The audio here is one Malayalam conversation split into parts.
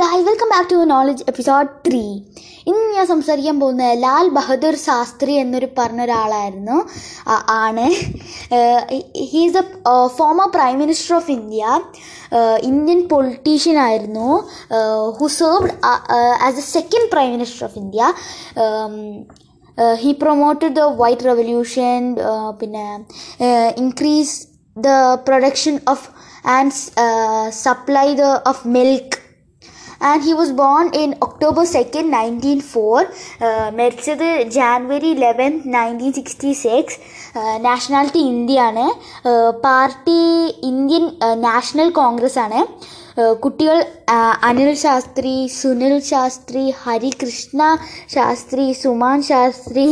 Guys welcome back to knowledge episode three ഇന്ന് ഞാൻ സംസാരിക്കാൻ പോകുന്നത് ലാൽ ബഹദൂർ ശാസ്ത്രി എന്നൊരു പറഞ്ഞ ഒരാളായിരുന്നു ആണ്. He's a former prime minister of India Indian politician ആയിരുന്നു. Who served as a second prime minister of India he promoted the white revolution പിന്നെ increase the production of and supply the of milk and he was born in October second nineteen four മരിച്ചത് January eleven nineteen sixty six nationality India ആണ് പാർട്ടി ഇന്ത്യൻ നാഷണൽ കോൺഗ്രസ് ആണ്. ഏഹ് കുട്ടികൾ ആ, അനിൽ ശാസ്ത്രി സുനിൽ ശാസ്ത്രി ഹരികൃഷ്ണ ശാസ്ത്രി സുമാൻ ശാസ്ത്രി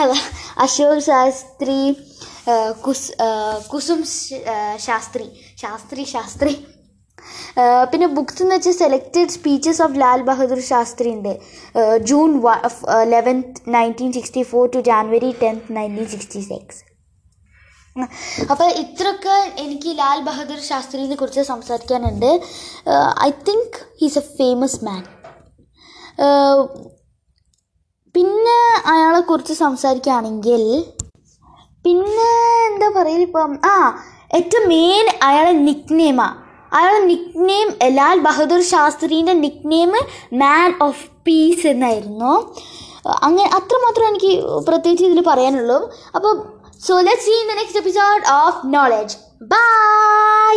അല്ല, അശോക് ശാസ്ത്രി ഏഹ് കുസ് ഏഹ് കുസും ശ- ഏഹ് ശാസ്ത്രി ശാസ്ത്രി ശാസ്ത്രി. ഏഹ് പിന്നെ ബുക്സ് എന്ന് വെച്ചാൽ selected speeches of Lal Bahadur Shastri ഉണ്ട് June eleventh nineteen sixty four to January tenth nineteen sixty six അപ്പോൾ ഇത്രയൊക്കെ എനിക്ക് ലാൽ ബഹദൂർ ശാസ്ത്രിനെ കുറിച്ച് സംസാരിക്കാനുണ്ട്. I think he's a famous man പിന്നെ അയാളെക്കുറിച്ച് സംസാരിക്കുകയാണെങ്കിൽ പിന്നെ എന്താ പറയുക ഇപ്പം? ആ ഏറ്റവും മെയിൻ അയാളെ നിക് നെയിമാണ് അയാളുടെ നിക് നെയിം ലാൽ ബഹദൂർ ശാസ്ത്രീന്റെ nickname man of peace എന്നായിരുന്നു അങ്ങനെ അത്രമാത്രം എനിക്ക് പ്രത്യേകിച്ച് ഇതിൽ പറയാനുള്ളൂ. അപ്പോൾ so let see in the next episode of knowledge bye